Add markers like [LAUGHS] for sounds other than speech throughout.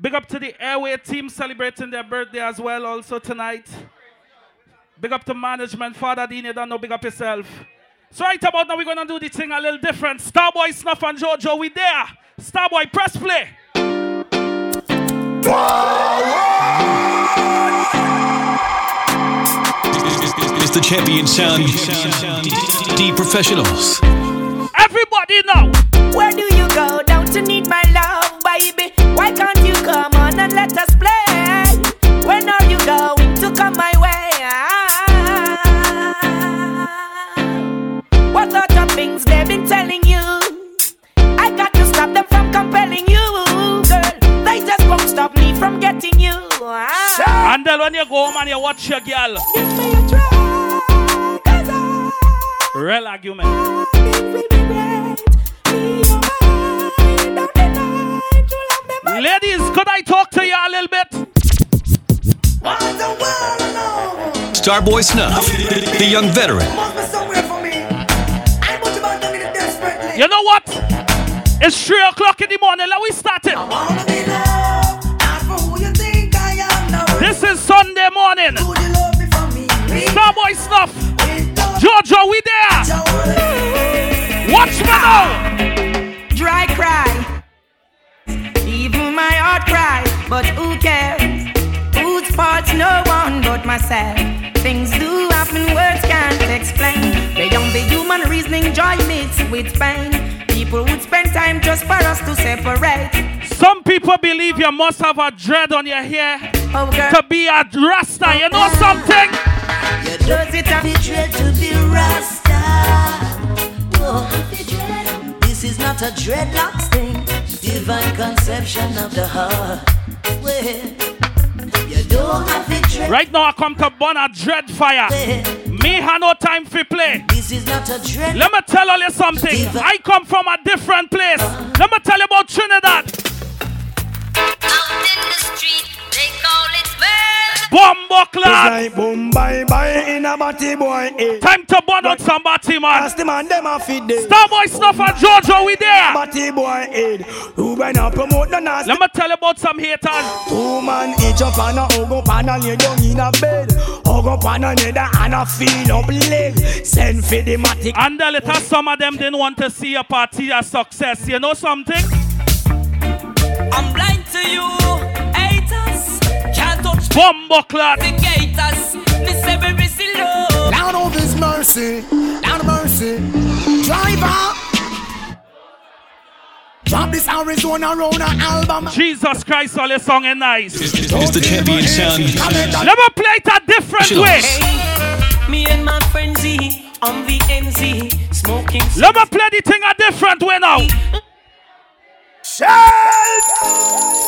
Big up to the Airway team celebrating their birthday as well, also tonight. Big up to management. Father Dean, you don't know, big up yourself. So right about now, we're going to do the thing a little different. Starboy, Snuff, and Jojo, we there. Starboy, press play. It's the champion sound. D professionals. Everybody now. Where do you go? Don't you need my love, baby? Go home and you watch your girl. Give me a try, 'cause I Real argument. Ladies, could I talk to you a little bit? Starboy Snuff, the young veteran. You know what? It's 3 o'clock in the morning. Let we start it. This is Sunday morning. Starboy Snuff. Jojo, we there. Watch me now. Dry cry. Even my heart cry. But who cares? Whose fault's no one but myself. Things do happen, words can't explain. Beyond the human reasoning, joy mixed with pain. People would spend time just for us to separate. Some people believe you must have a dread on your hair girl. to be a rasta. You know something? Does it have dread to be Rasta. Whoa. This is not a dreadlocks thing, divine conception of the heart. Well, you don't have to dread. Right now, I come to burn a dread fire. Me have no time for play. This is not a dread. Let me tell you something. I come from a different place. Let me tell you about Trinidad. Out in the street, they call it murder. Bombo It's like boom bye bye in a batty boy. Eh. Time to burn out somebody, man. Ask the man them a feed day. Starboy Snuff and Jojo, we there. Batty boy head. Who when I promote the nasty Let me tell you about some haters. Two man each up and a hug up and a lay down in a bed. Hug up and a nether and a feel up leg. Send for the matic. And the little some of them didn't want to see a party a success. You know something? I'm blind to you, busy low. Down of his mercy, down of mercy. Driver. Drop this Arizona Rona album. Jesus Christ, all this song is nice. It's the champion sound. Let me play it a different way. Hey, me and my friend Z on the NZ smoking. Let me play the thing a different way now.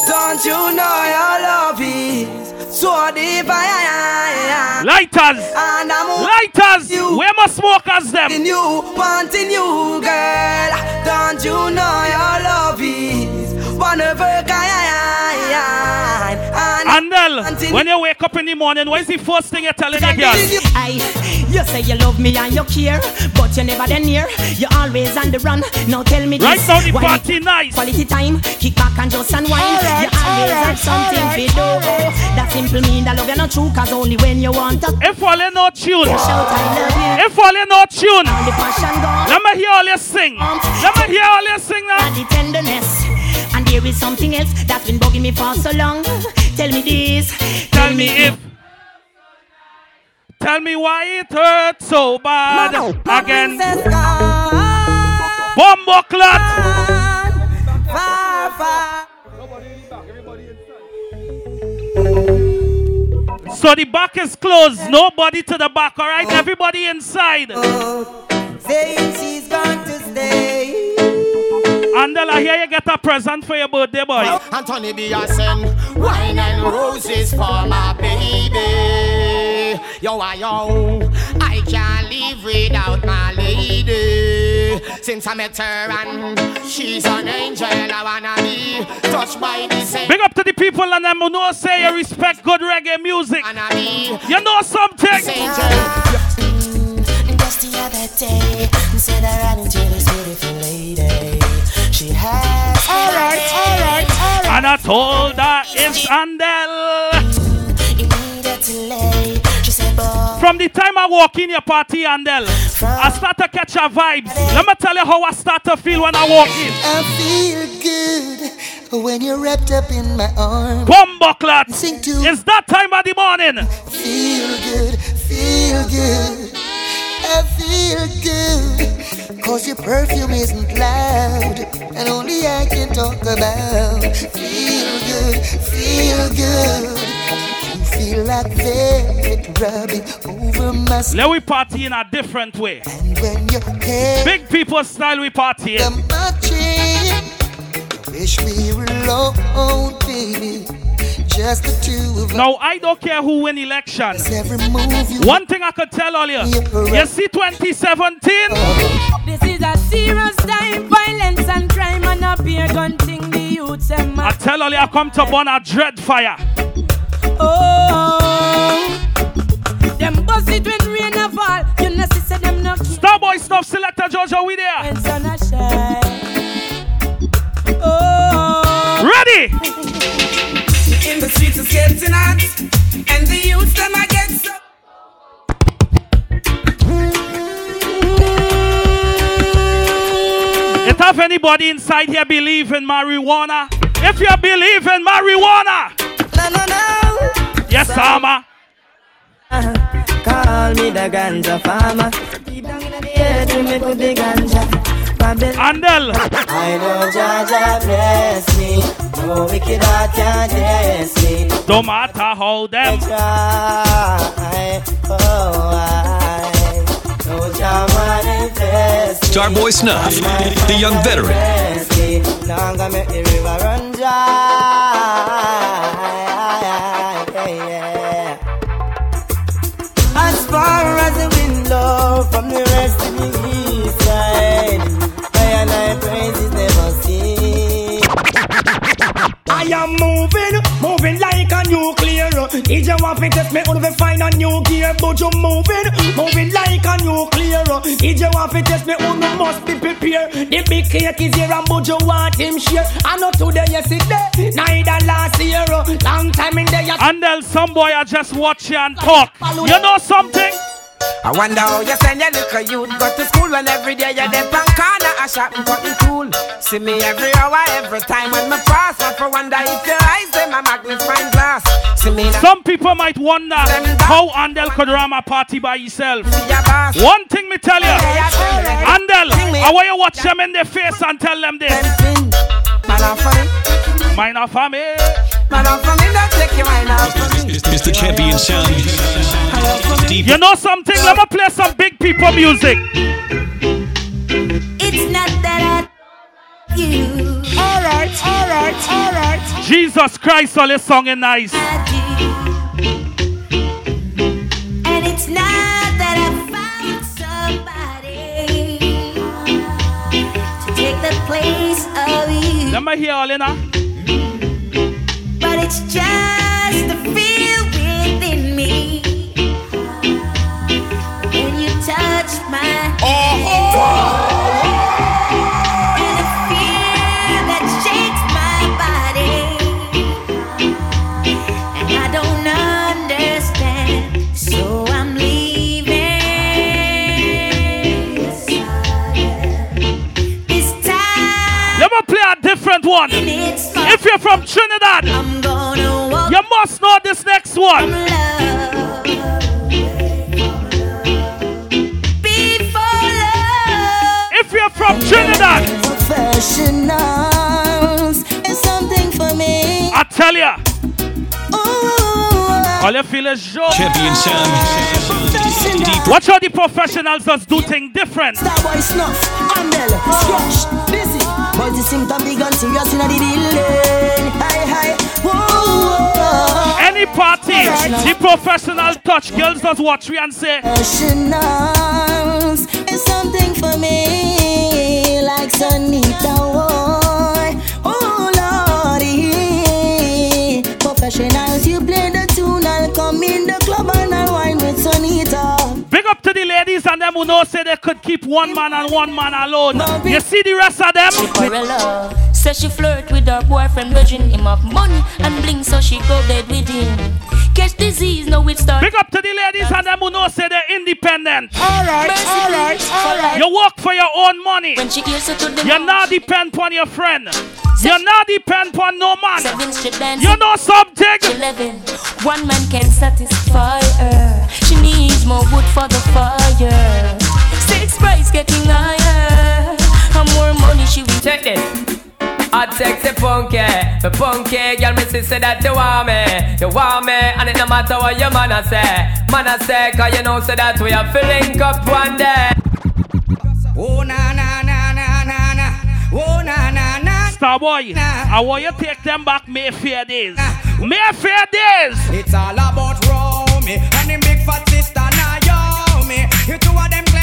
Don't you know your love is so divine? Lighters. And I'm Lighters. You. Where my smokers them? wanting you, wanting you, girl. Don't you know your love is one of a kind? And Andel, when you wake up in the morning, what is the first thing you're telling your girl? I, you say you love me and you care, but you never then near. You always on the run. Now tell me Right this. now the why party nice. Quality time, kick back and just unwind. Alright, you always alright, have something alright, to do. That simple mean that love you not true, cause only when you want to If all you know tune, shout I love you. if all you know tune, The passion gone. let me hear all you sing. Let me hear all you sing now. and the tenderness. And there is something else that's been bugging me for so long. Tell me this. Tell me if. Tell me why it hurts so bad again. Bombo clot. So the back is closed. Nobody to the back, all right? Everybody inside. Saying she's going to stay. Andela, here you get a present for your birthday, boy. Anthony B. I send wine and roses for my baby. Yo, I yo, I can't live without my lady. Since I met her and she's an angel, I wanna be touched by the same. Big up to the people and them who know say you respect good reggae music. Wanna be You know something? Mm, just the other day, said I ran into this beautiful lady. Has. Alright, alright, alright. And I told her it's Andel. From the time I walk in your party, Andel, I start to catch her vibes. Let me tell you how I start to feel when I walk in. I feel good when you're wrapped up in my arms. Bumbleclot. It's that time of the morning. Feel good, feel good. I feel good. Cause your perfume isn't loud. And only I can talk about. Feel good, feel good. You feel like velvet rubbing over my skin. Let we party in a different way. when your hair Big people style we party. Wish we were alone, baby. Just the two of us. Now I don't care who win election. Every move you One thing I could tell all you. You see 2017? This is a serious time, violence and crime and a beer gun thing. The youths them I tell all you I come to burn a dread fire. Oh, them bust it when rain a fall. You know, see, say them no care. Starboy stuff selector Georgia, we there. When sun a shine. Oh, Ready? [LAUGHS] In the streets it's getting hot, and the youths them I get so. If have anybody inside here believe in marijuana? If you believe in marijuana, No, no, no. yes, Sama. Call me the ganja farmer. Deep down in the earth, we make with the ganja. Andel. I know Jaja bless me. No wicked heart can test me. No matter how them. Try, oh, I know Jah. Starboy Snuff, the young veteran. Me, only find a new gear. But you moving, moving like a nuclear. DJ want to test me, only must be prepared. The big cake is here and but you want him share. I know today, yesterday, neither last year. Long time in there, Andel, some boy I just watch you and talk. You know something? I wonder how you send your little youth go to school when every day you're there on corner a shop and cutting tool. See me every hour, every time when me pass. I for wonder if your eyes them a magnifying glass. See me now. Some people might wonder how Andel could ram a party by himself. One thing me tell you, Andel, I want you watch them in their face and tell them this. Man for me, Mine off for me. man off for me, don't take your mind for me. It's the champion sound. You know something? Let me play some big people music. It's not that I you. Alright, alright, alright. Jesus Christ, all this song is nice. And it's not that I found somebody to take the place of you. Let me hear all in. But it's just the feel one. If you're from Trinidad, I'm gonna walk you must know this next one. If you're from Trinidad, something for me. I tell ya, all you feel is joy. champion sound. Watch how the professionals just do things different. Starboy snuff, Andel, scratch, busy. Boys, the symptom big and serious in the building. Hi, hi, whoa, whoa. Any party, the professional touch, girls just watch me and say, Professionals is something for me, like Sonita Boy. Oh Lordy, professionals, you play the them who know say they could keep one man and one man alone. You see the rest of them? Say she flirt with her boyfriend, virgin him of money and bling, so she go bed with him. Catch disease, now it start. Big up to the ladies and them who know say they're independent. Alright, alright, alright. You work for your own money. When she hears it to the You not depend on your friend. You're not depend on no man. Seven strip dance. You know something. Eleven. One man can satisfy her. She needs more wood for the fire. Six price getting higher. And more money she will Check this. Hot sexy punky, the punky girl me say say that you want me, you want me, and it no matter what your man a say, man a say, cause you know say that we are filling up one day. Oh na na na na na na. Oh na na na. Starboy, I want you to take them back Mayfair days. Mayfair days. It's all about Romy and the big fat sister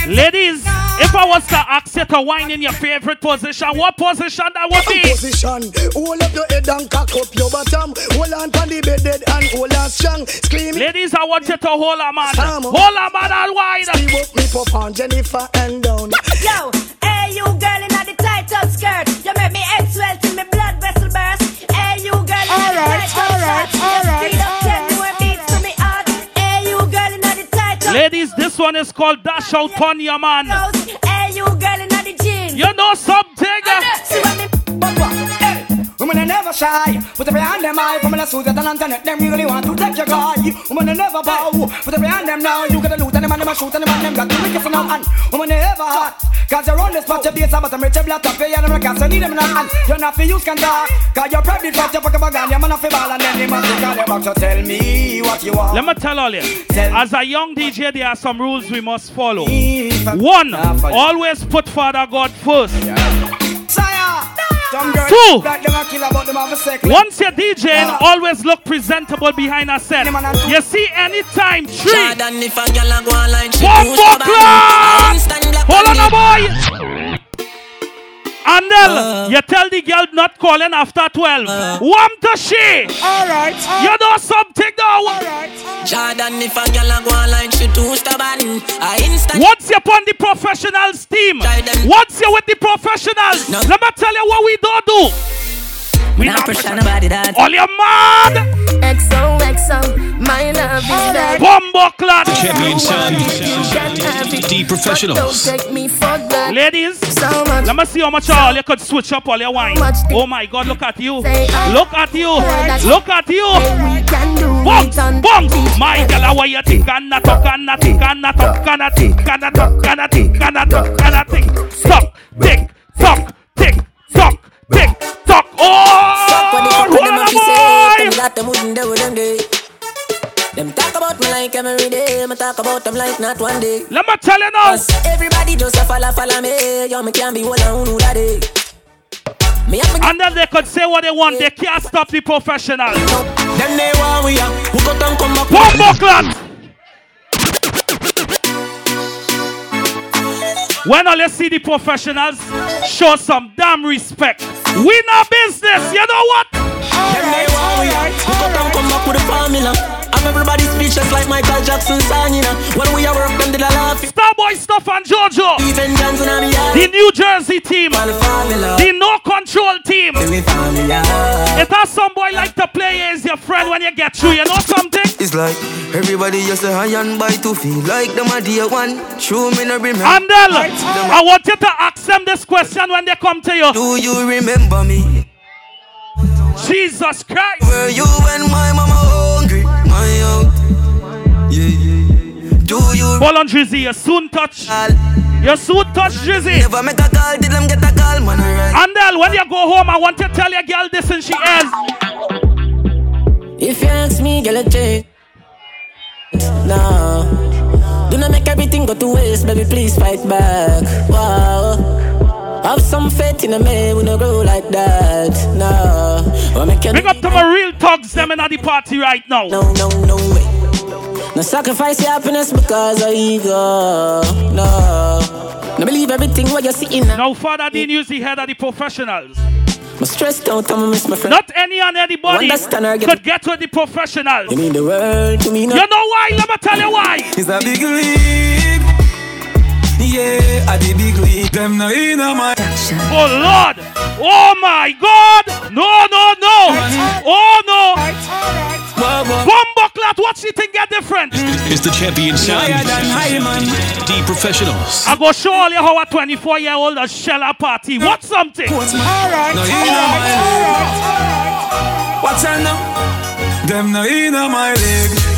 Ladies, if I was to ask you to wine in your favorite position, what position that would be? Position. Hold up your head and cock up your bottom. Hold on to the bed dead and hold on strong. Screaming. Ladies, I want you to hold a man. Sam. Hold a man and wine. Steve up me pop on Jennifer and down. Yo, hey you girl in the tight up skirt. You make me head swell till me blood vessel burst. Hey you girl in the Alright, tight up alright, shirt. alright, Speed up ten more beats to me heart. Hey you girl in the tight up Ladies, this one is called Dash Out on Your Man. Hey you girl in the jeans. You know something? See what me Women are never shy, but every hand them high. Women are Susan and Antoinette, them really want to take your guy. Women are never bow, but every hand them now. You get a loot and them and them a shoot and them and them got to the wicked now. And women are ever hot, cause you're on the spot, your base but I'm rich, black up, and gas, I need them in hand. You're not for use can talk, cause you're probably fat, you're fucking bag and you're man off the ball, and then they must call you back, so tell me what you want. Let me tell all you. As a young DJ, there are some rules we must follow. One, always put Father God first. Sire! Second. Once you're DJing, always look presentable behind a set. You see, anytime, three. Jordan, if a girl a go online, she One do more clock. Hold on, on boy. Andel, uh. you tell the girl not calling after 12. Uh. One to she. Alright, You know something now. Jordan, if a girl a go online, she too stubborn. I instant. Once you're on the professionals team, once you're with the professionals, let me tell you what we don't do. We not pressure nobody that. All your mad. XO, XO, my love is that. Bombo clot. The champion sound. D professionals. Take me for that. Ladies, So much. let me see how much all you could switch up all your wine. Oh my God, look at you. Oh, look at you. Look at you. We can do Bunks, it on bunks. beach. My girl, how you think? Canna talk, canna think, canna talk, canna think, canna talk, canna think, canna talk, canna think. Suck, tick, suck, tick, suck, tick, suck. Fuck what they Oh, fuck with them up, you say. Them got them wouldn't with them day. Them talk about me like every day. Me talk about them like not one day. Let me tell you now. Cause everybody just a follow, follow me. Yo, me can't be one on who that day. Me have to And then they could say what they want. They can't stop the professionals. Them they want we are. Who got them come back? Bombo clot. When all you see the professionals, show some damn respect. We not business, you know what? Them they want we are. Who got them come back with the formula? I'm everybody speechless like Michael Jackson song, you know. When we are work, them did a laugh. Starboy Stuff and Jojo. Even Johnson and me The New Jersey team. The No Control team. It has some boy like to play as your friend when you get through. You know something? It's like everybody just a high and by to feel like them a dear one. True me no remember. Andel, I want you to ask them this question when they come to you. Do you remember me? Jesus Christ. Were you when my mama hungry? My out. Yeah, yeah, yeah. Do you Drizzy, you soon touch. You suit touch Drizzy. never make a call? Did them get a call, man? Andel, when you go home, I want you to tell your girl this and she is. If you ask me, girl, it change. No. Do not make everything go to waste, baby. Please fight back. Wow. Have some faith in a man, we no grow like that. No. Or make you Big up to my real thugs, them in at the party right now. No, no, no way. No sacrifice your happiness because of ego. No. No believe everything what you're seeing now. Now, Father Dean use the head of the professionals. I'm stressed out, I'm miss my friend. Not any and anybody Understand her, get could get to the professionals. You mean the world to me You know why? Let me tell you why. It's a big league. Yeah, I the big league. Them no in a my. Oh Lord, Oh my God! No, no, no! Oh no! Bumbleclat, what's the thing get different? It's the champion sound. D professionals. I go show all you how a 24 year old a shell a party. What something? Alright, No, you alright, Watch out now. Them no in my league.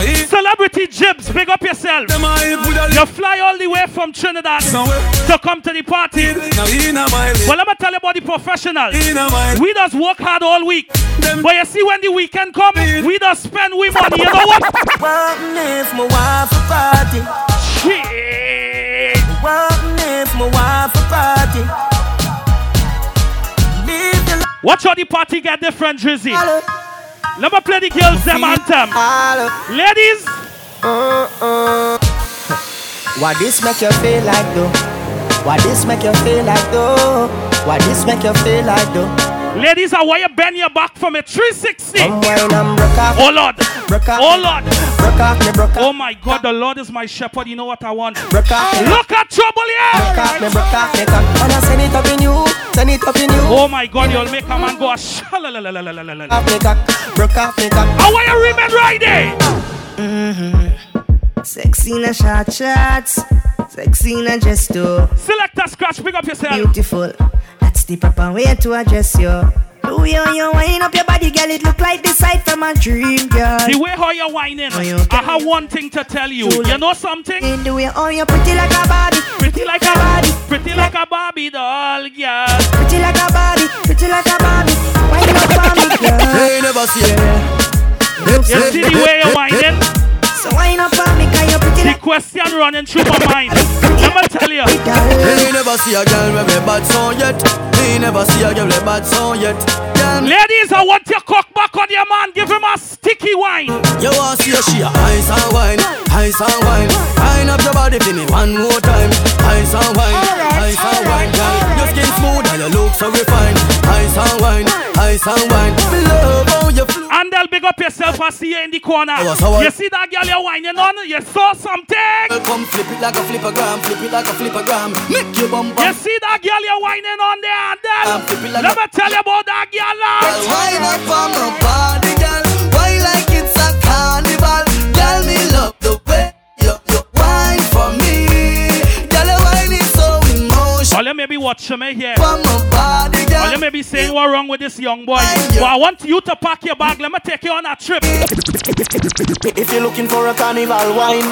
No Celebrity Jibs, big up yourself. You fly all the way from Trinidad to come to the party. No in my league. Well, let me tell you about the professionals. In my We just work hard all week. But you see, when the weekend come, we just spend we money. You know what? What if my wife a party? Shit. What if my wife a party? Live the Watch how the party get different, Drizzy. Let me play the girls them anthem. Ladies, uh-uh. Why this make you feel like though? Why this make you feel like though? Why this make you feel like though? Ladies, I want you bend your back from a 360. Oh Lord. Oh Lord. Oh my God, the Lord is my shepherd. You know what I want? Look at trouble here. Oh my God, you'll make a man go. I want you remain right there. Mm-hmm. Sexy na shot shots. Sexy na gesto. Select a scratch. Pick up yourself. Beautiful the proper way to address you. Do you, you wind up your body, girl? It look like the sight from a dream, girl. The way how you're whining, you I have one thing to tell you. You know something? In the way how you're pretty like a Barbie, Pretty like a Barbie, pretty like a Barbie doll, girl. pretty like a Barbie, pretty like a Barbie. Wind up for me, girl. They never see it. You see the way you're whining? So wind up for me, cause you pretty The like question running through my mind. Let me tell you. They never see a girl with a bad song yet. They never see a girl with a bad song yet. Girl, Ladies, I want you cock back on your man. Give him a sticky wine. you want to see a she ice and wine, ice and wine. Wine up your body for me one more time. Ice and wine, ice and wine, girl. Your skin smooth and your look so refined. Ice and wine, ice and wine. Me love how you flow. They'll big up yourself. I see you in the corner. You see that girl you're whining on? You saw something. Come flip it like a flippergram, flip it like a flippergram. Make your bum You see that girl you're whining on there and then? like Let me tell you about that girl. Lad. wine up on my body, girl. Why like it's a carnival? Girl, me love the way All you may be watching me here. On my body, All you may be saying what wrong with this young boy. But I want you to pack your bag. Let me take you on a trip. If you're looking for a carnival wine,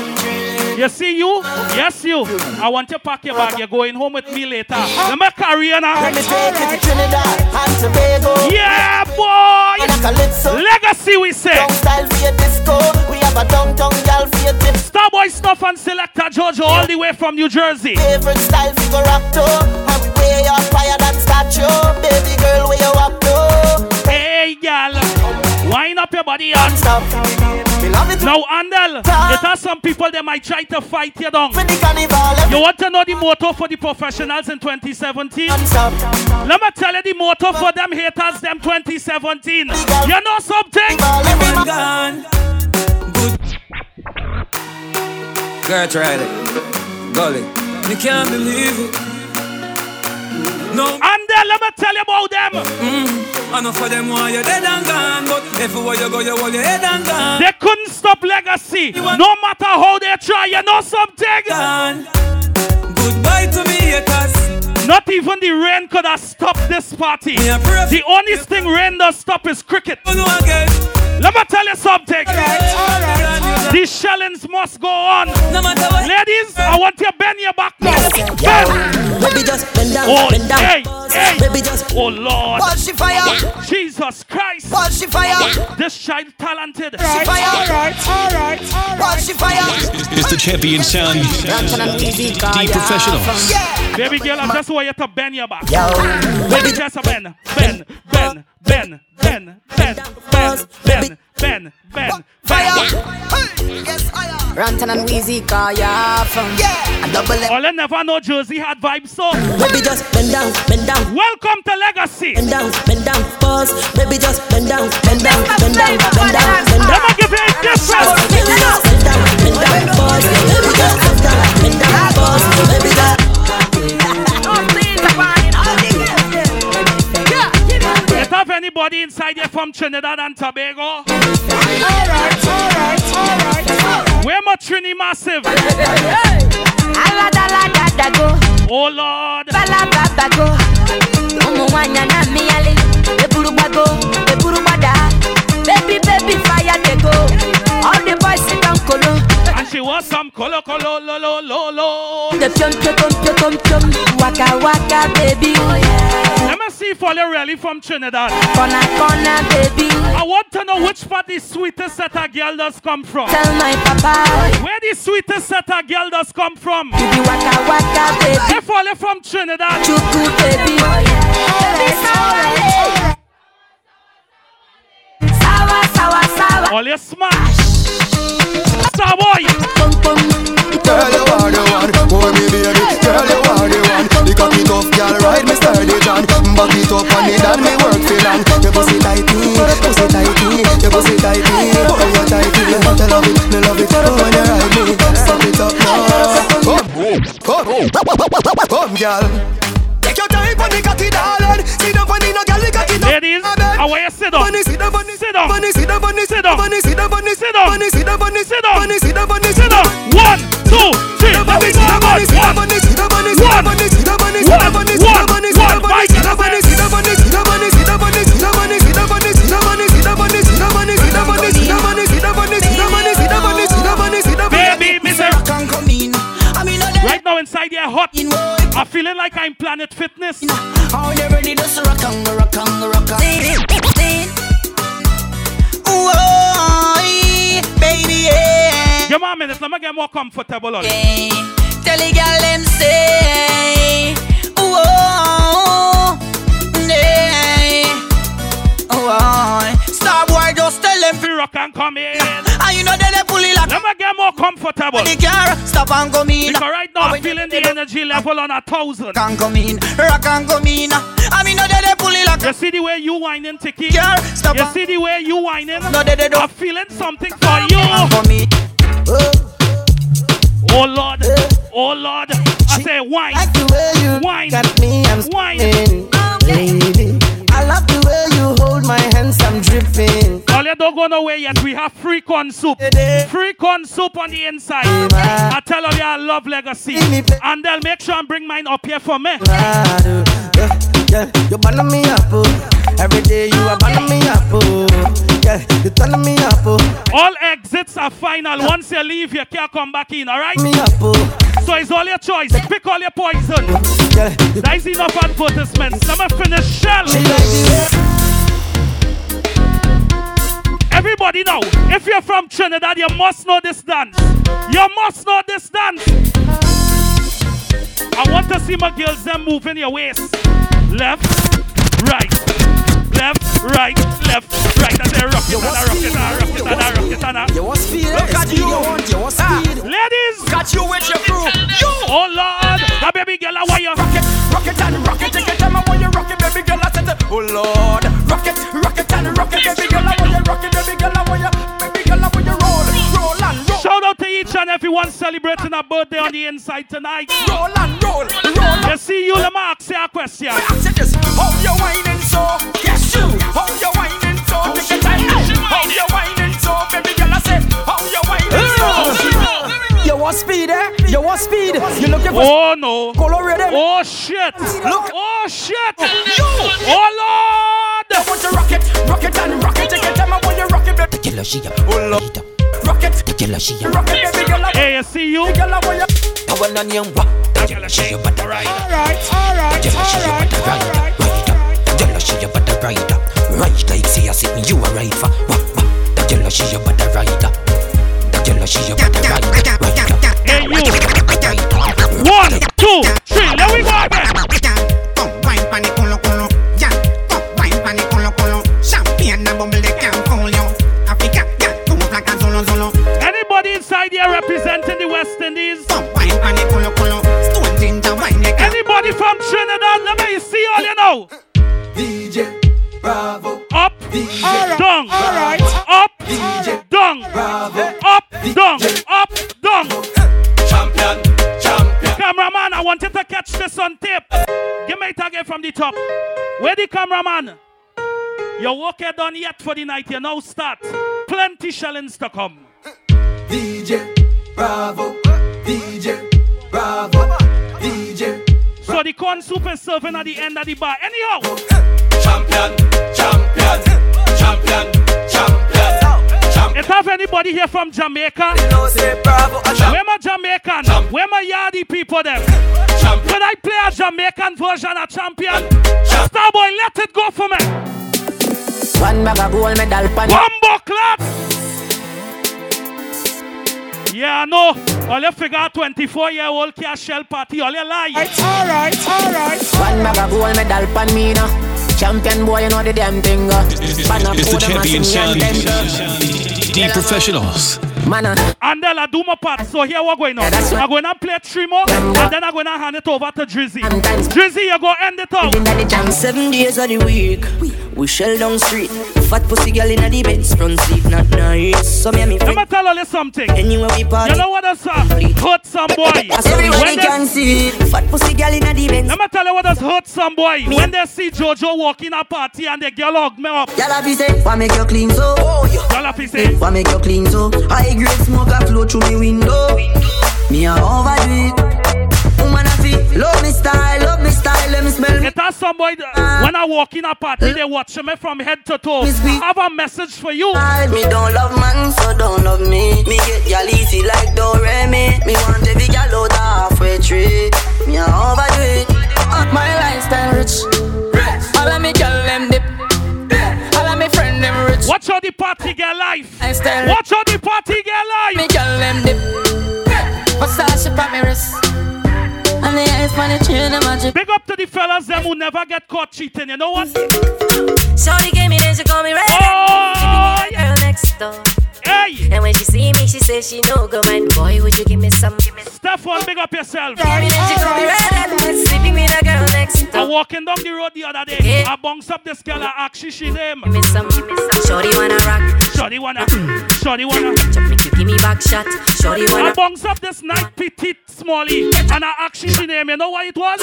You see you? Yes, you. I want you to pack your bag. You're going home with me later. Uh-huh. Let me carry you now. let me take you to Trinidad and Tobago. Yeah, boy. And a calypso. Legacy, we say. Down style for your disco. We have a downtown gal for your tip. Starboy Stuff and Selector Jojo all the way from New Jersey. Favorite style figure up to. And we wear your fire than statue. Baby girl, where you up to? Hey, gal. Wind up your body and Stop. We love it. Now, Andel, it has some people that might try to fight you down. For. You want to know the motto for the professionals in 2017? Let me tell you the motto for them haters, them 2017. You know something? gone. Good. Girl, try it. Gully. You can't believe it. No. Andel, let me tell you about them. Mm. Enough of them want you dead and gone. But everywhere you go, you hold your head and gone. They couldn't stop legacy. No matter how they try, you know something? Gone. Goodbye to me, haters. Not even the rain could have stopped this party. Me a pray The only thing rain does stop is cricket. for no. Let me tell you something. These shellings must go on. No. Ladies, I want you to bend your back now. Bend. Baby, just bend down, Oh, bend down. hey, Hey. Baby, just oh Lord, but she fire. Jesus Christ, but she fire. This child talented. Right, alright, alright all right. But she fire. It's the champion sound. The professional. Yeah. Baby girl, I just want you to bend your back. Yo. Baby, just bend, bend, bend, bend, bend, bend, bend, bend. bend bend, bend, Fire. bend. Hey. Yes, fire. Ranton and Weezy call ya from. Yeah. A double M. All I never know Jersey had vibes so. Baby, just bend down, bend down. Welcome to Legacy. Bend down, bend down, pause. Baby, just bend down, bend down, bend down, bend down, bend Let down. me give you a difference. Baby, just bend down, bend down, pause. Baby, just bend down, bend down, pause. Baby, just. Way from Trinidad and Tobago. Alright, alright, alright. Where my Trini Massive? Oh Lord. balababago ụmụ nwanyị na mmịali eburugbago eburugbada baby baby fire dey go all the boys she was some colo colo lo lo lo lo. the pium pium pium pium waka waka baby oh yeah Let me see if all you really from Trinidad. corner corner baby I want to know which part the sweetest set of girl does come from. tell my papa Where the sweetest set of girl does come from. you be waka waka baby If all you from Trinidad. chuku baby oh, baby sawa sawa sawa sawa All you smash. Star boy. pum pum Girl, you are the one, boy me baby. Girl, you are the one. The cocky tough girl, ride me sturdy John. Back it up on it and me work for long. Your pussy tighty, pussy tighty, your pussy tighty, boy you tighty. Me love it, me love it when you ride me. Stop it up now. Come, come, come, girl. Your on the cocky, darling. Sit down on the no girl, cocky. Ladies, I want you sit down. Sit down, Sit down. sit down, Sit down. sit down, Sit down. sit down, Sit down. sit down, Sit down. One, two, three. Let me go. One, one, one, one, one. Right. Baby, say- Right now inside here hot. I'm feeling like I'm Planet Fitness. Oh, How you ready to rock on, rock on, rock on. Ooh, Baby, yeah. Give me a minute. Let me get more comfortable. on. Tell the girl them say, oh, yeah, oh, Star boy just tell them Free rock and come in. and you know that they pull it like Let me get more comfortable. the car stop and come in. Because right now I'm feeling the energy level on a thousand. Can come in, rock and come in. I mean, know that they pull it like You see the way you whining, Tiki? Girl, stop You see the way you whining? No, they, they don't. I'm feeling something for you. come in. Oh Lord, oh Lord. I say wine, Like the way you wine, got me, I'm wine. spinning, baby. I love the way you hold my hands, I'm dripping. All you don't go nowhere yet. We have free corn soup. Free corn soup on the inside. I tell you, I love legacy. And they'll make sure and bring mine up here for me. Yeah, yeah, you burn me up, oh. Every day you are me up, oh. Yeah, you turn me up, oh. All exits are final. Once you leave, you can't come back in, all right? Me up, oh. So it's all your choice. Pick all your poison. Yeah, you That is enough advertisements. Let me finish shell. me like the way. Everybody now, if you're from Trinidad, you must know this dance. You must know this dance. I want to see my girls them moving your waist. Left, right, left, right, left, right. And they rock it, and I rock it, and I rock it, and I rock it, and I. You want speed? Look at you. you want, you want speed. Ladies, Got you with your crew. You oh Lord, that baby girl, I want you. rock it, rock it and rock it. Take your time, I want you rock it, baby girl. I said, oh Lord, rock it, rock it and rock it, baby girl. I want you rock it, baby girl. I want you, baby girl. I want you roll, roll and roll, Shout out to each and everyone celebrating a birthday on the inside tonight. roll and roll, roll. You see you, me ask you a question. I this, how you whining so? Yes, you. How you whining so? Take your time. How you whining so, baby girl? I said, how you whining so? You want speed, eh? You want speed. You looking for Oh no. color rhythm. Oh shit. Look. Oh shit. You. Oh Lord. I want you rock it, rock it and rock it. Take your time, I want you rock it, baby. Killer she a Oh Lord, rock it, killer she a rock it, baby girl. I Hey, you see you? Girl, I want you. power on your wa. Killer she a butter rider. Alright, alright, Killer she a alright, butter rider. Killer she a butter rider. Right like say I sitting you a ride for. Wa wa. The killer she a butter rider. The killer she a butter rider. Rider. Hey you. One, two, three. Let we go. Anybody inside here representing the West Indies? Anybody from Trinidad? Let me see all you know. Down, Alright. up, DJ down, Bravo, up, down, up, down. champion, champion. Cameraman, I wanted to catch this on tape. Give me it again from the top. Where the cameraman? Your work ain't done yet for the night. You now start. Plenty shillings to come. DJ Bravo, DJ Bravo, DJ. So the corn soup is serving at the end of the bar. Anyhow. Champion, champion, champion, champion, champion. If have anybody here from Jamaica, where my Jamaican, where my Yardi people them? When I play a Jamaican version of Champion, Starboy, let it go for me. One bag of gold medal pan. Bumbo clap. Yeah, I know. All you figure 24 year old cash shell party, all you lie. Alright, alright. One bag of gold medal pan me now. Champion boy, you know the damn thing. uh. Pan up It's the for them and champion sing sound. and them. D professionals. Man, uh, And then I do my part. So here we're going on. Yeah, that's right. I'm going to play three more, and then I'm going to hand it over to Drizzy. Drizzy, you go end it out. And seven days of the week, we shell down street. Fat pussy girl in the bed, front seat, not nice. So me and me Let me friend, tell you something. anywhere we party. You know what does uh, hurt some boy? Everybody When they- can see Fat pussy girl in the bed. Let me tell you what does hurt some boy. When they see Jojo walking a party and the girl hug me up. Y'all have say, why make you clean so? Y'all have to say, Why make you clean so? High grade smoke a flow through me window. Me a overdo it. Woman a feel, love me style, love me style, let me smell me. It has somebody that- when I walk in a party, they watch me from head to toe. I have a message for you. Me don't love man, so don't love me. Me get y'all easy like Doremi. Me want every gal out halfway tree. Me a overdo it. My lifestyle rich. All of me girl them dip. All of me friend them rich. Watch how the party get life. Lifestyle Watch how the party get life. Me girl them dip. Versace pa me wrist. And the ice man the them magic. Big up to the fellas them who never get caught cheating. You know what? Shorty gave me then she call me red. Oh, girl next door. Hey. And when she see me, she says she no go mind. Boy, would you give me some? Give me some. Stephon, big up yourself. Me then she call me red. Sleeping with a girl next I door. walking down the road the other day. I bounce up this girl. I ask she she name. Give me some, give me some. Shorty wanna rock. Shorty wanna. Shorty wanna. Chop me, give me back shot. Shorty I wanna. bounce up this night petite smally. And I ask she she name. You know what it was?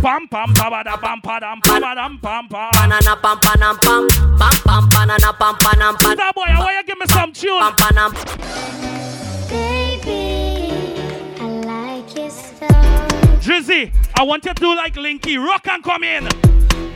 Pam pam pa da pam pa dam pa ba pam pam. Banana pam panam pam pam pam banana pam panam pam. Star boy, I want you give me some tune. Pam panam. Baby, I like your stuff. Drizzy, I want you to do like Linky. Rock and come in.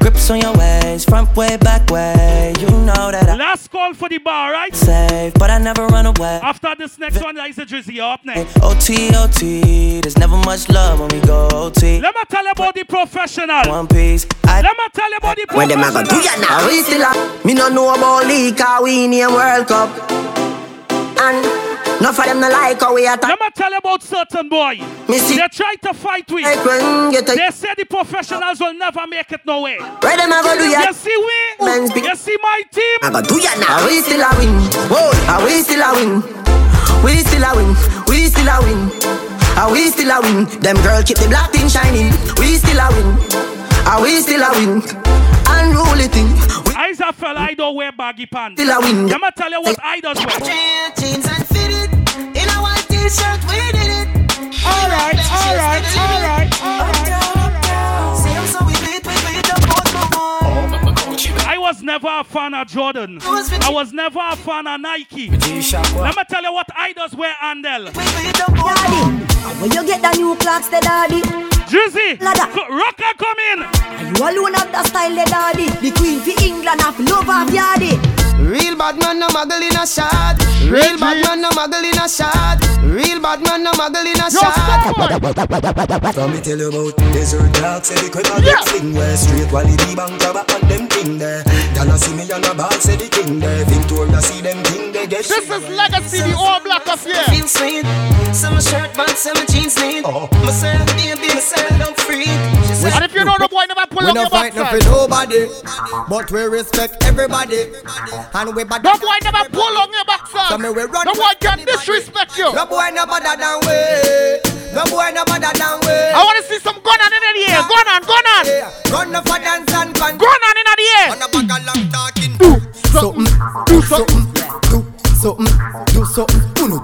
Grips on your waist, front way, back way. You know that I Last call for the bar, right? safe, but I never run away. After this next one, is a Drizzy. You're up next. OT, OT, there's never much love when we go OT. Let me tell you about the professional. One piece, I Let me tell you about the When them a professional. do ya now? We still a Me no know about league, cause we in a World Cup. And no for them no like how we attack. Let me tell you about certain boy. See- They try to fight with. They say the professionals will never make it no way. Where them a go do ya? You see we? Men's big- You see my team? I go do ya now. Are We still a win. Whoa, are we still a win? We still a win. We still a win. Are we still a win? Them girl keep the black thing shining. We still a win. Are we still a win? Unruly thing. I's a fella, I don't wear baggy pants. Still a win. Let me tell you what I does wear. Jeans and fitted in a white t-shirt. We did it. Alright, alright, alright, alright. I'm so we beat, we beat the boss, my I was never a fan of Jordan. I was never a fan of Nike. Let me tell you what I does wear Andel. Daddy, when you get the new clocks, the daddy. Drizzy, Ladder. co- rocker come in. Are You alone have the style, the daddy. The queen for England have love of yardy. Real bad man no muggle in a shot. Real bad man no muggle in a shot. Real bad man no muggle in a shot. From me tell you about desert dark, say the crib a get fling where straight while the bank grab and them thing there. Y'all see me on a ball, say the king there. Victoria see them thing they get. This is Legacy, the all black of here. Feel sweet. Some shirt, but some jeans neat. Oh. Myself, baby, myself, I'm free. She said, And if you know the boy never pull We up no your fight no for backside. nobody, but we respect everybody. And we bad. The boy never pull on your backside. So me we run The boy can disrespect you. No boy no better than we. No boy no better than we. I want to see some gun on in the air. Gun on, gun on. Run no for dance and fun. Gun on in the air. On a bag of long talking. Do something. Do something. Do something. Do something. Do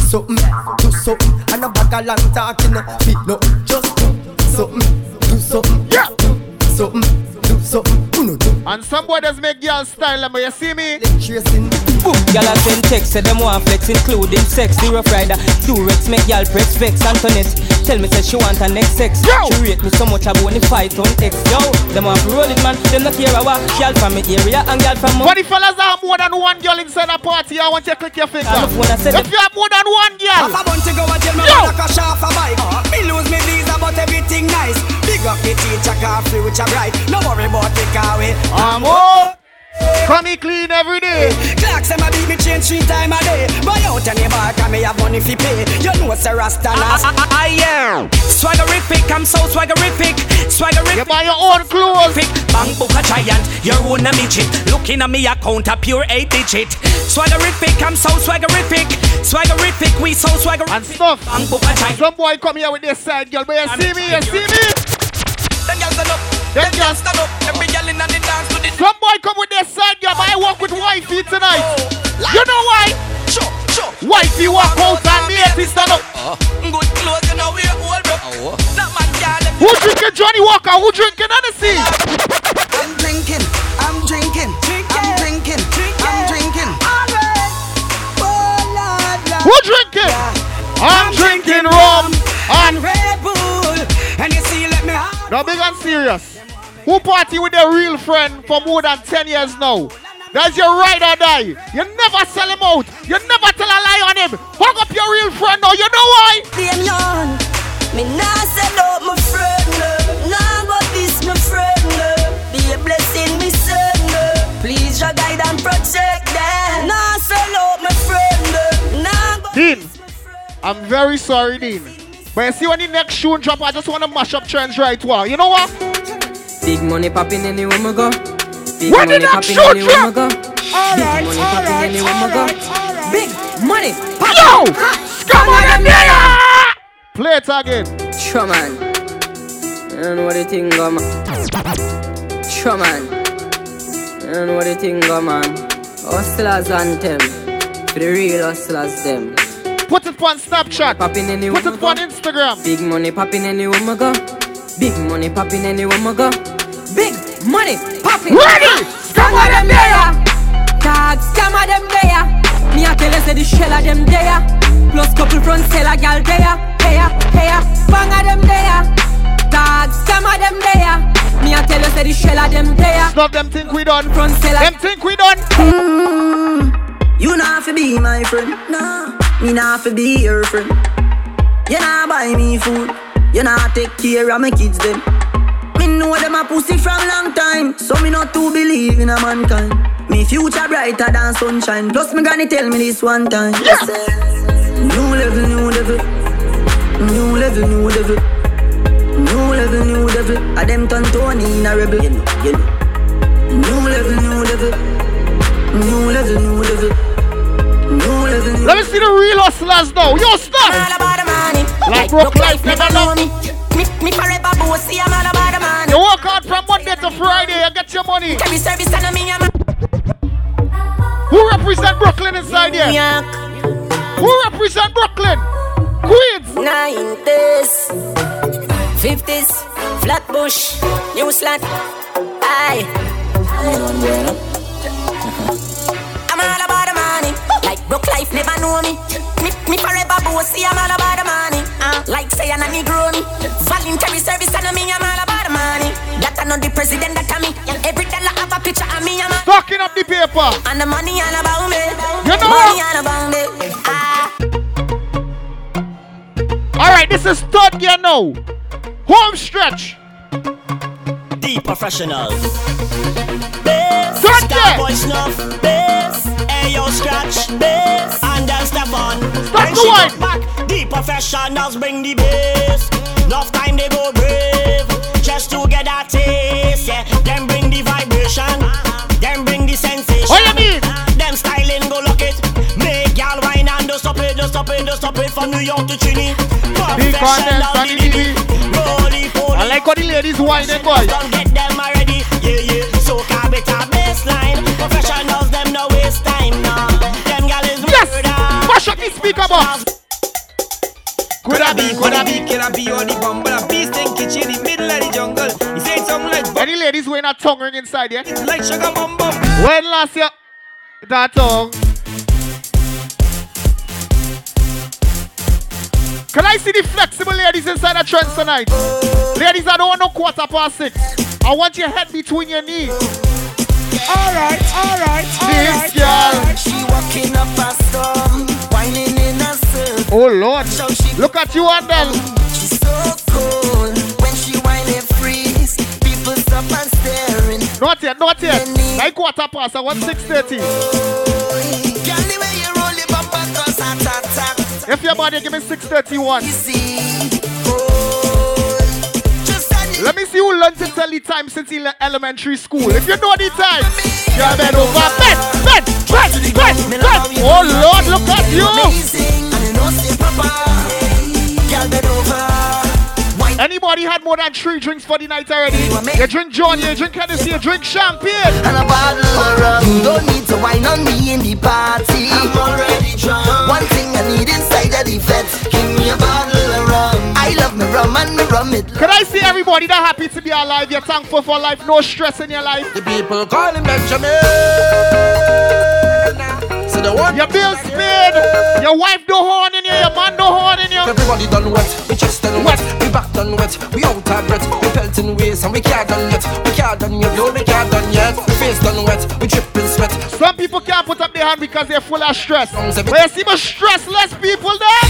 something. Do something. And a bag of long talking. Feet no. Just do something. Do something. Yeah. Something. Do something. Uno Uno do. And some boy does make girls style them, but you see me? Chasing. Y'all a send text, say them want flex, including sex. The rough rider, Durex, make y'all press vex. Antoinette, tell me say she want her next sex. She rate me so much I wanna fight on X. Yo, them want to roll it, man. Them not care about y'all from me area and y'all from. But the fellas have more than one girl inside a party, I want you to click your finger. I'm wanna say If you have more than one girl, Half a bunch to go and tell me Yo! wanna crash off a bike. Me lose me visa, but everything nice. Big up the teacher, car future bright. No worry about the car way. I'm all come clean every day. Clocks them a beat me change three time a day. Buy out any bar, can me have money fi pay. You know it's a Rasta ah, last. Ah, ah, I am swaggerific, I'm so swaggerific, swaggerific. You buy your own clothes. Bang book a giant, your own a midget. Looking at me account a pure eight digit. Swaggerific, I'm so swaggerific, swaggerific. We so swaggerific. And stuff. Bang book a giant. Some boy come here with this side girl, but you see me, you see me? Them girls stand up, them girls stand up. Every girl in the dance to the. Some boy come with this side girl, but I walk with wifey tonight. You know why? Sure, sure. Wifey walk out and me if he stand up. Uh-huh. Good clothes, you know we old bro. Oh. That man girl. them- Who drinking Johnnie Walker? Who drinking Hennessy? I'm drinking, I'm drinking, I'm drinking, I'm drinking. Who drinking? I'm drinking rum and Red Bull, and you see, let me have. Now big and serious. Who party with their real friend for more than 10 years now? That's your ride or die. You never sell him out. You never tell a lie on him. Hug up your real friend now. You know why? Damien, me nah sell out my friend. Nah but this my friend. Be a blessing, me son. Please your guide and protect them. Nah sell out my friend. Nah but Dean, I'm very sorry, Dean. But you see when the next shoe drop, I just want to mash up trends right wow. You know what? Big money popping anywhere we go. Big When money did that popping shoe anywhere we drop? go. Big money popping anywhere we go. Big money popping. Yo! popping. Come on, them there! Play it again. Sure man. I don't know what you think, go man. Sure man. I don't know what you think, go man. Hustlers anthem. For the real hustlers them. Put it on Snapchat. Popping anywhere Put we it go. on Instagram. Big money popping anywhere we go. Big money popping anywhere we go. Big money popping. Ready? Scam of them there. Tag scam of them there. Me a tell you say the shell of them there. Plus couple front seller gal there. There, there. Bang of them there. Tag scam of them there. Me a tell you say the shell of them there. Stop them think we done. Front seller. Them think we done. Mm, you not fi be my friend, nah. Me not fi be your friend. You not buy me food. You not take care of my kids them. Me know them a pussy from long time, so me not to believe in a mankind. Me future brighter than sunshine. Plus me granny tell me this one time. Yeah. Say, New level, new level. New level, new level. New level, new level. A them turn Tony in a rebel. You know, you know. New level, new level. New level, new level. New level, new Let me see the real hustlers now. Yo, stop. all about the money. Like broke life never know. me. Me, me forever bossy, I'm all about the money. You work hard from Monday to Friday, you get your money. Carry service and me, I'm Who represent Brooklyn inside here? Who represent Brooklyn? Queens. Nineties, fifties, Flatbush, New Slat. Aye. I'm all about the money. Like broke life never know me. Me, me forever bossy, I'm all about the money. Uh, like say I'm a Negro me. Voluntary service and me, I'm all about the money. That I know the president that I me. Every dollar have a picture of me, I'm a Stocking up the paper. and the money all about me. You know money what? all about me. Ah. All right, this is third gear now. Home stretch. The professionals. Third gear. Boy snuff, bass, ayo scratch, bass, and then step on. Stop the she wine. look back, the professionals bring the bass. Enough time they go brave, just to get that taste. Yeah, them bring the vibration, them bring the sensation. What you mean? Them styling go look it, make y'all wine and don't stop it, don't stop it, don't stop it from New York to Trini. Big condensed on the TV. Roly poly. I like how the ladies whining, eh, boy. Don't get them already, yeah, yeah. So carve it a baseline. Professionals, them no waste time now. Them gal is Yes. murder. Mash ah. up the speaker box. Could I be, could I be, can I be on the bumble? A beast in kitchen Any ladies wearing a tongue ring inside, yeah? Like sugar bum bum. When last year, that tongue. Can I see the flexible ladies inside the trends tonight? Ladies, I don't want no quarter past six. I want your head between your knees. Alright, alright, This girl. She walking up a storm, whining in a circle. Oh Lord. Look at you, Andel. She's so cool up and staring. Not yet, not yet. Like quarter past, I want 6.30. If your body give me 6.31. Let me see who learns tell the time since elementary school. If you know the time, you're over bed, bed, bed, bed. Oh Lord, look at you. Amazing. And you know, over. Anybody had more than three drinks for the night already? You drink John, you drink Hennessy, you drink champagne. And a bottle of rum. You don't need to wine on me in the party. I'm already drunk. One thing I need inside of the fence. Give me a bottle of rum. I love me rum and me rum it. Can I see everybody that happy to be alive? You're thankful for life, no stress in your life. The people call him Benjamin. The one Your bills paid, your wife do horn in you, your man do horn in you. Everybody done wet, we chest done wet, we back done wet, we out of breath, we pelting waist and we can't done yet, we can't done yet, no we can't done yet, we face done wet, we dripping sweat. Some people can't put up their hand because they're full of stress. But you see more stressless people there?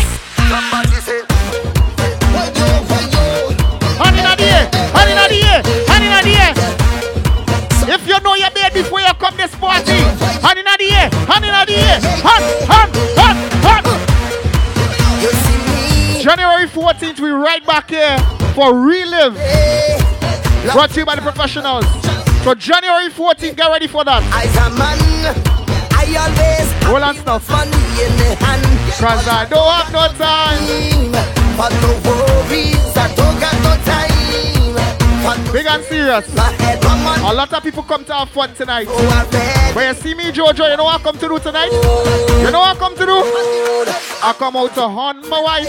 Somebody say, Hand in the air, hand in the air, hand in the air. You know your bed before you come this party, hand in the air, hand in the air, hand, hand, hand, hand. January 14th, we right back here for Relive. Brought to you by the professionals. So January 14th, get ready for that. As a man, I always Hold on stuff. money in the hand. Cause I don't have no time. But no worries, I don't got no time. Big and serious. my head one man, A lot of people come to have fun tonight. oh. But you see me, Jojo, you know what I come to do tonight? You know what I come to do? I come out to haunt my wife.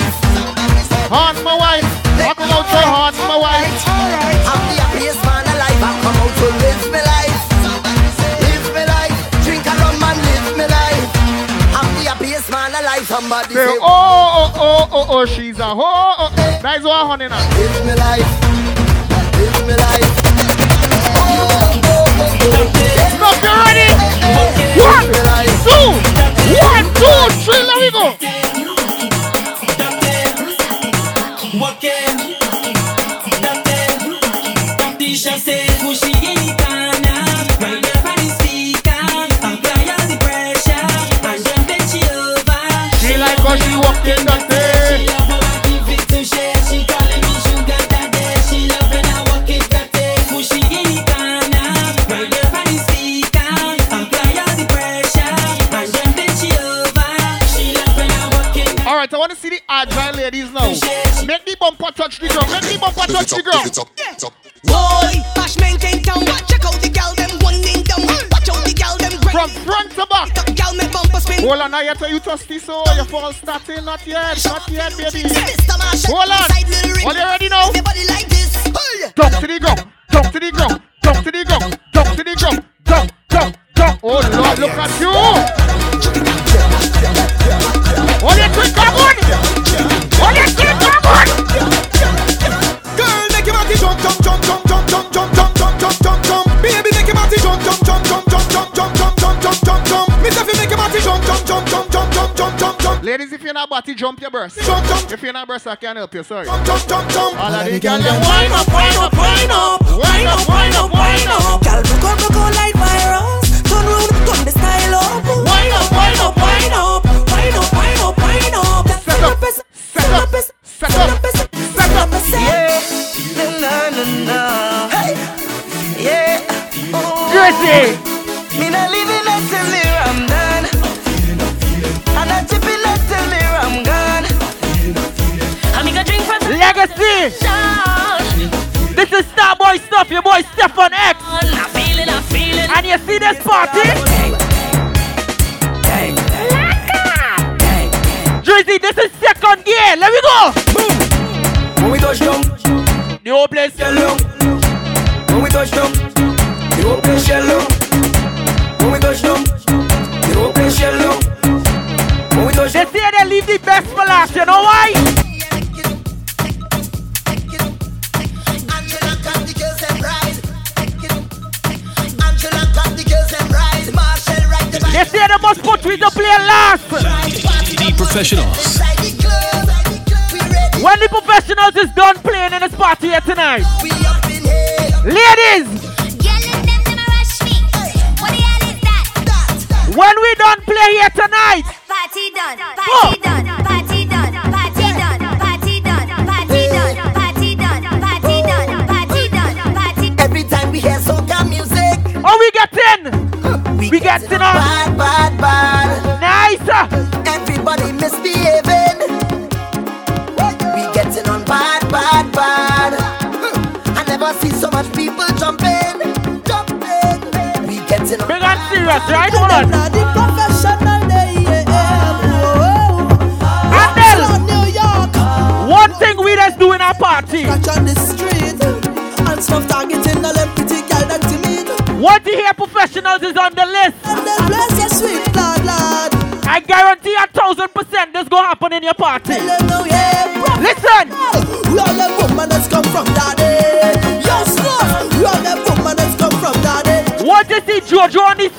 Haunt my wife. I come out to haunt my wife. I'm the happiest man alive. I come out to live my life. Live my life. Drink a rum and live my life. I'm the happiest man alive. Somebody Say, oh, oh, oh, oh, oh, she's a ho. Oh, oh. That's what I'm honey now. live my life. She walking that day. All right, I want to see the agile ladies now. Make the bumper touch the ground. Make the bumper touch the ground. Hold on, I tell you trust me, so your phone starting, not yet, not yet, baby. Hold on, are you ready now? Jump to the ground, jump to the ground, jump to the ground, jump to the ground, jump, jump, jump. Oh Lord, look at you! Body, jump your breast. Jump, jump, If you're not breast, I can't help you. Sorry. jump, jump, jump, jump. All of the girls, them wind up, wind up, wind up, wind up, wind up, wind up. Gal broke out, broke out like virus. Turn round, turn the style up. Wind up, wind up, wind up. Wind up, wind up, wind up. Set up, set up, set up, set up. yeah, na na na. Hey, yeah. Oh. This is Starboy stuff. Your boy Stefan X. And you see this party? Drizzy, this is second gear. Let me go. When we touch down, The whole place. girl down. When we touch down, the last. The professionals. When the professionals is done playing in this party here tonight. Ladies, when we done play here tonight. Party done, party done, party done, party done, party done, party done, party done, party done, party done, party Every time we hear soca music, Oh, we get in. We, get in on. bad, bad, bad. Nice. Everybody misbehaving. We getting on bad, bad, bad. I never see so much people jumping, jumping. We getting on Big and serious, right? Hold on. The professional day, yeah. Adele. New York. One thing we just do in our party. Catch on the street. And stuff targeting all them pretty girl that you meet. What you hear professionals is on the guarantee a thousand percent this gonna happen in your party. Tell them now, yeah. Listen. We all them woman that's come from daddy. Yo, slow. We all them woman that's come from daddy. What you see Jojo on the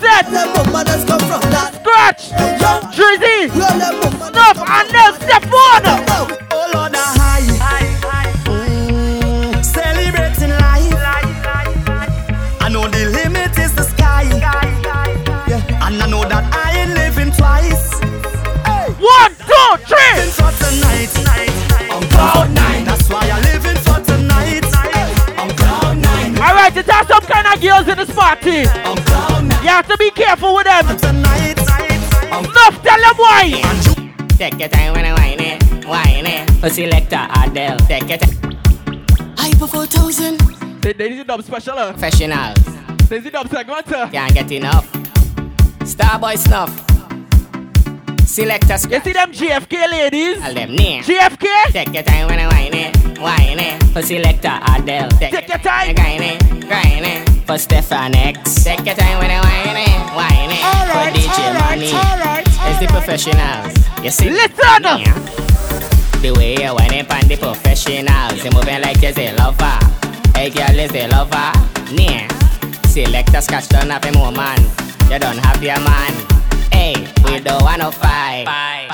party. On cloud nine. You have to be careful with them. Tonight. Snuff, tell them why. Take your time when I whine it, whine it. A selector Andel, take your time. Hyper 4000. They, they need dub special. uh. Professionals, They need dub segment. uh. can't get enough. Starboy snuff. Selector You see them GFK ladies? All them near. GFK? Take your time when I whine it, whine it. For selector Andel, take, Take your time. Grind it, grind it. For Stefan X, take your time when I whine it, whine it. Alright, For DJ alright, Money, alright, it's the professionals. You see? Listen. Yeah. The way you whine it on the professionals, you moving like you're a lover. Hey girl, is a lover. Near. Selector scratch down up him woman. You don't have your man. Hey, we don't wanna fight.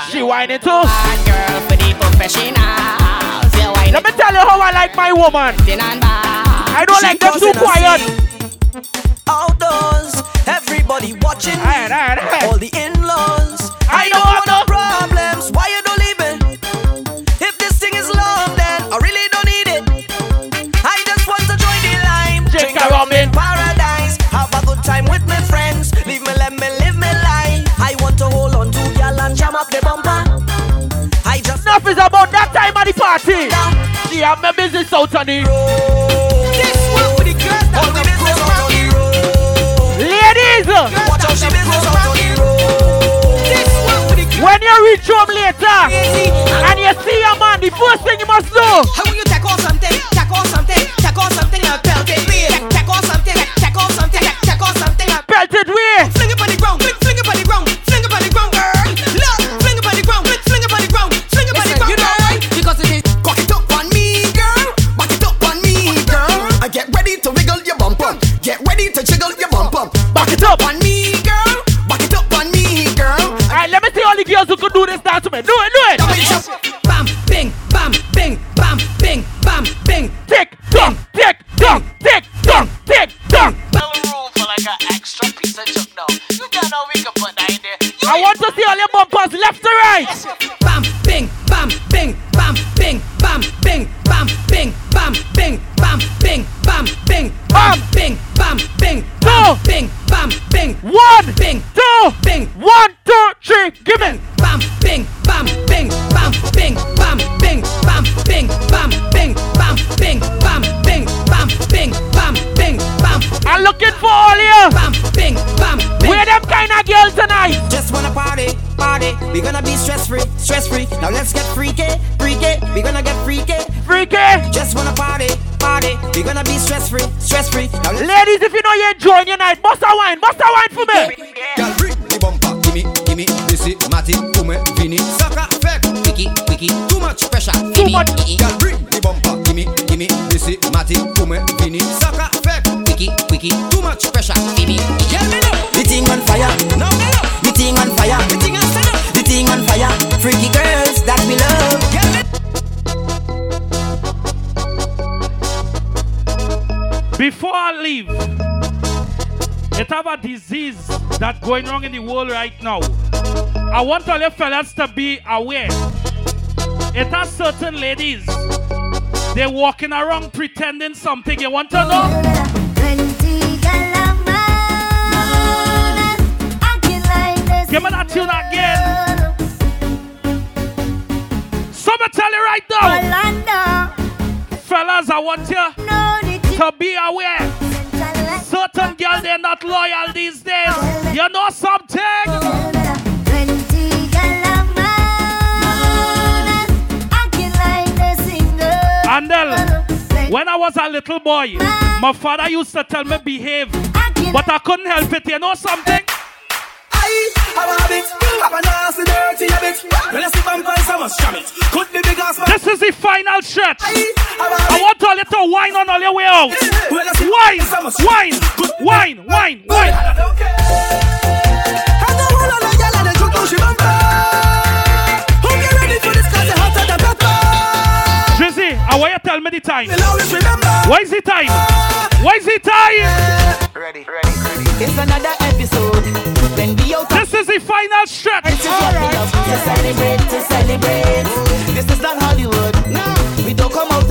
She whining too. Bad girl for the professionals. Let me tell you how I like my woman. it and bad. I don't like them too quiet. Outdoors, everybody watching me. Alright, alright, alright. All the in-laws. I I don't want no problems. Why you don't leave it? If this thing is love, then I really don't need it. I just want to join the line. Drink Drink a rum in paradise. Have a good time with my friends. Leave me, let me live my life. I want to hold on to y'all and jam up the bumper. I just Enough is about that time at the party. Have my business out on the This reach home later and you see your man, the first thing you must do. How will you take off something. Do this dance to me. Do it, do it. Bam, bing, bam, bing, bam, bing, bam, bing. Tick, tock, tick, tock, tick, tock, tick, tock. Tell the room for like an extra piece of junk now. You don't know we can put that in there. You I want to see all your bumpers left to right. Bam, bing, bam, bing, bam, bing, bam, bing, bam, bing, bam, bing, bam, bing, bam, bing, bam, bing, bam, bing, Two. bing, bam, bing, One, bing, two, bing, one, two, three. Give me. That going wrong in the world right now. I want all you fellas to be aware. It has certain ladies. They're walking around pretending something. You want to know? Give me that tune again. Someone tell you right now. Fellas, I want you to be aware. They're not loyal these days. You know something? Andel, when I was a little boy, my father used to tell me behave, but I couldn't help it. You know something? I have a habit, have a nasty, dirty habit. When I see vampires, I must it. Could be big ass, This is the final stretch. Have a I want all you to whine on all your way out. I Wine, vampires, I must wine, wine, wine, wine. I. I wanna know y'all and the truth, don't she bumper. Hope you're ready for this 'cause you're hotter than pepper. Drizzy, I want you to tell me the time. You'll always remember. What is the time? What is the time? Ready, ready, ready. It's another episode. When we out This is the final stretch. This is what we love to celebrate, to celebrate. This is not Hollywood.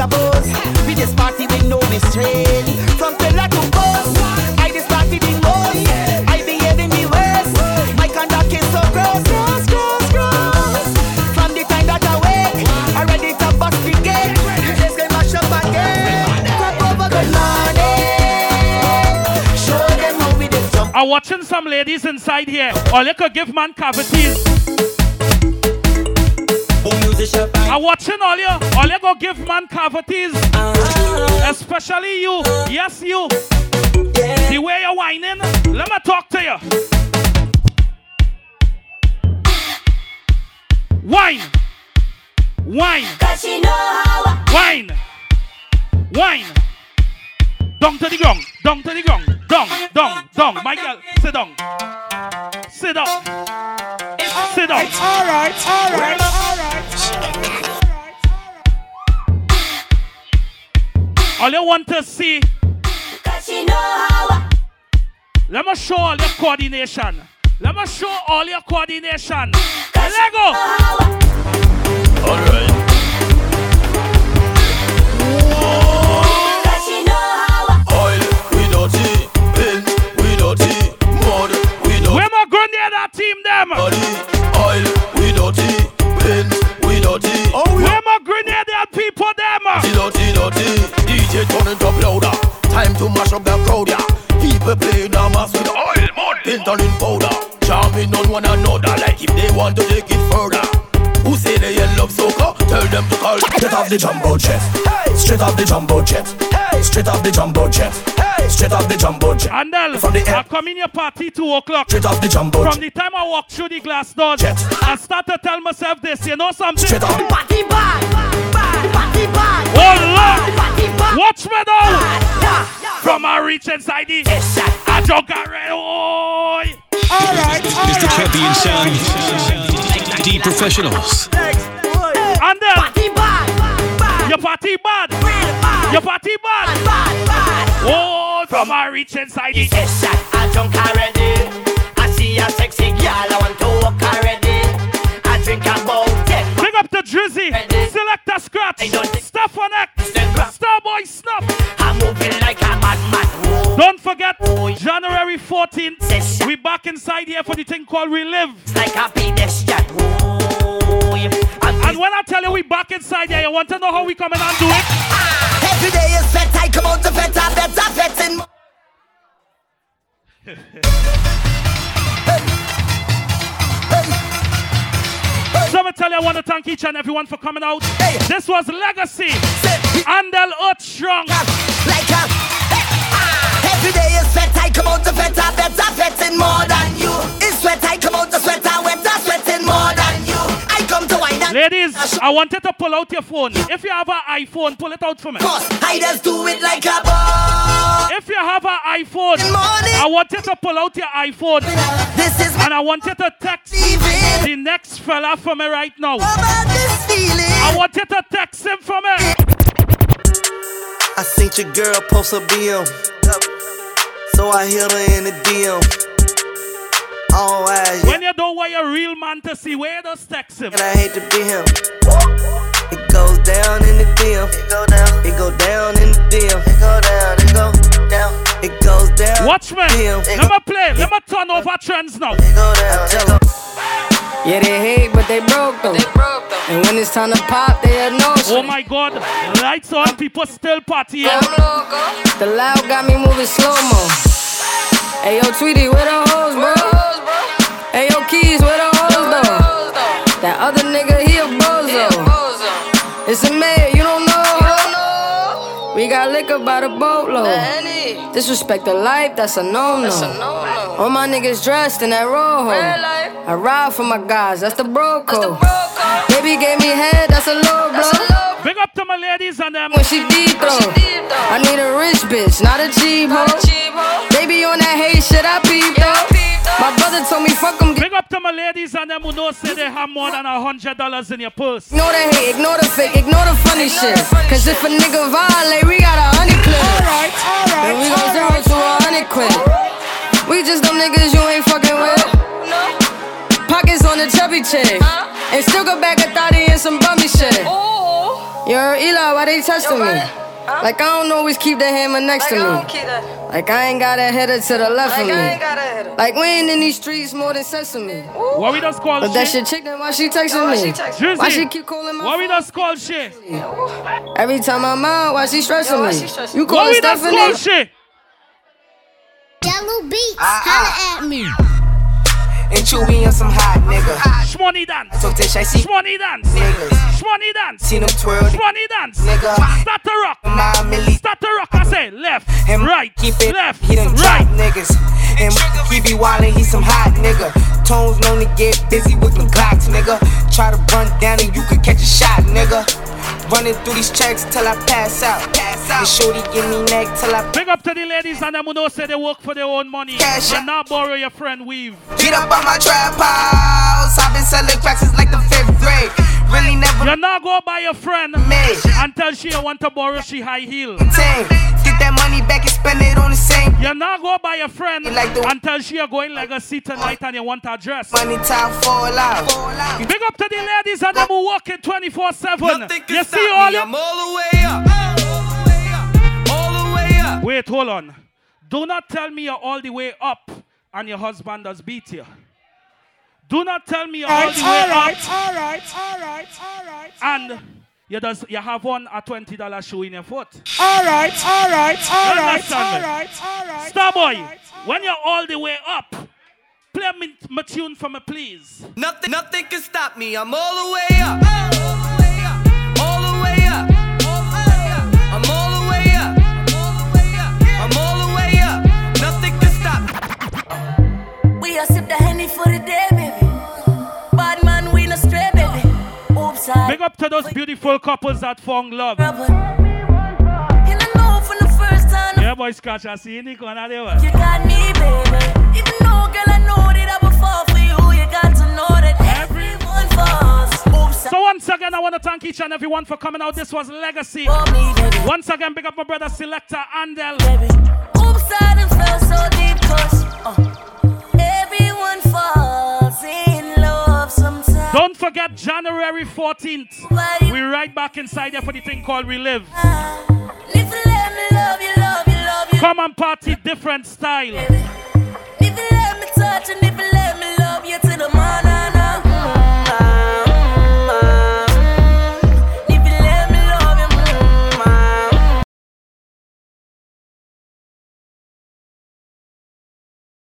Out of pose. We party with. From to I just party the most. I behave in the worst. My conduct is so gross, gross, gross, gross. From the time that I wake, I ready to bust the gate. Just get mash up again. Crop over, good morning. Show them how we just jump. I'm watching some ladies inside here. All you could give man cavities. I'm watching all you. All you go give man cavities. Especially you. Yes, you. The way you're whining. Let me talk to you. Wine. Wine. Wine. Wine. Down to the ground. Down to the ground. Down, down, down. My girl, sit down. Sit down. Sit down. All right, all right, all right. All you want to see. Let me show all your coordination. Let me show all your coordination. Let go. All right. Team them? Body, oil, we dirty. Paint, we dirty. Oh, we Where my grenade people them? dirty, dirty. DJ turn it up louder. Time to mash up the crowd, yeah. People playing a mass with oil, mud, paint and in powder. Jamming on one another like if they want to take it further. Them to call. Straight off the jumbo jet. Straight off the jumbo jet. Straight off the jumbo jet. Straight off the jumbo jet. Andel, From the air. I come in your party 2 o'clock. Straight off the jumbo From the time I walk through the glass doors, Jet. I start to tell myself this. You know something? Straight off. Party bad, bad, party bad. Oh Lord! Party bad. Watch me now! From I reach inside the I jog around. Oh! All right, all It's the right. champion sound. D professionals. Andel! Party bad, Your party bad! bad, Your party bad! bad, bad. Oh! From I reach inside the Yes, sir, I drunk already. I see a sexy girl, I want to walk already. I drink about ten. Big up the Drizzy! Select a scratch! Stuff on it! Starboy Snuff! I'm moving Don't forget, oh, January 14th, we back inside here for the thing called Relive. It's like a pedestrian. Oh, Whoa. And when I tell you we back inside here, you want to know how we coming and do it? Ah, every day is fete, I come out to fete, I better fete in So to tell you, I want to thank each and everyone for coming out. This was Legacy. Andel Earth Strong. Like is sweat, I come out to sweat, better sweating more than you. It's sweat, I come out to sweat, wetter sweating more than you. I come to wine and Ladies, I want you to pull out your phone. If you have an iPhone, pull it out for me. I just do it like a boss. If you have an iPhone, I want you to pull out your iPhone. This is and I want you to text the next fella for me right now. I want you to text him for me. I seen your girl post a BM. So I hit her in the DM. All eyes. When you don't want your real man to see, where does text him? And I hate to be him. It goes down in the DM. It go down. It go down in the DM. It go down. It go down. It goes down. Watch me. Let me play. Let me turn over trends now. Yeah, they hate, but they broke though. They broke though. And when it's time to pop, they had no Oh my God! Lights on, people still partying. The loud got me moving slow mo. Hey yo, Tweety, where the hoes, bro? Hey yo, Keys, where the hoes though? That other nigga, he a bozo. It's a liquor by the boatload. Disrespect the life, that's a no-no. All my niggas dressed in that rojo. I ride for my guys, that's the bro code. Baby gave me head, that's a low blow. Big up to my ladies and them. When she deep throw, I need a rich bitch, not a cheap hoe. Baby on that hate shit, I peep though. My brother told me fuck him. Big up to my ladies and them who know say they have more than a hundred dollars in your purse. Ignore the hate, ignore the fake, ignore the funny shit. Cause if a nigga violate, we got a honey clip. Alright, alright. And we gon' zero to a hundred quid. We just them niggas you ain't fucking with. Pockets on the chubby chick. And still go back a thotty and some bummy shit. Yo, Eli, why they testing me? Like I don't always keep the hammer next to me. Like I ain't got a header to the left of me. Like we ain't in these streets more than sesame. What we just call But that shit? shit chick, then why she texting me? Drizzy, Why she keep calling my What we just call shit? Every time I'm out, why she stressing Yo, why me? she stressing You me? call What her we just call shit? Jahlil Beats, Ah, holla at me. And Chewy on some hot nigga. Shmoney dance. So Tish, I see Shmoney dance. niggas. Shmoney dance. Seen them twirl. Shmoney dance. Nigga. Start to rock. My milli. Start to rock. I say left, Him right, keep it left, He done right. drop niggas. And he be wildin', he some hot nigga. Tones known to get busy with them Glocks, nigga. Try to run down and you could catch a shot, nigga. Running through these checks till I pass out. Pass out. And shorty give me neck till I Big up to the ladies and them who know say they work for their own money. Cash You out. not borrow your friend weave. Get up on my trap house. I've been selling cracks since like the fifth grade. Really never You're not go by your friend made. until she want to borrow she high heel. Ting. Get that money back and spend it on the same. You're not go buy your friend Like the- until she are going like a seat tonight and you want her dress. Money time fall out. Big up to the ladies and them who working 24 7. Nothing can You stop see all me. it? I'm all the way up. All the way up. Wait, hold on. Do not tell me you're all the way up and your husband does beat you. Do not tell me you're all the way up alright, alright, alright. and you does you have one a twenty dollar shoe in your foot. Alright, alright, You alright, understand me? alright, alright. Starboy, when you're all the way up, play me my tune for me, please. Nothing, nothing can stop me. I'm all the way up. All the way up. I'm all the way up. I'm all the way up. Nothing can stop me. We a sip the henny for the day, Big up to those beautiful couples that found love. You don't know from the first time Yeah, boy, Scratch, I see you in the corner there. you got me, baby. Even though, girl, I know that I will fall for you, you got to know that everyone falls. Oops, So once again, I want to thank each and everyone for coming out. This was Legacy. me, baby. Once again, big up my brother Selector Andel. Oops, I done fell so deep, cause uh, everyone falls in love sometimes. Don't forget January 14th. We right back inside there for the thing called Relive. Ah, if you let me love you, love you, love you. Come and party different style.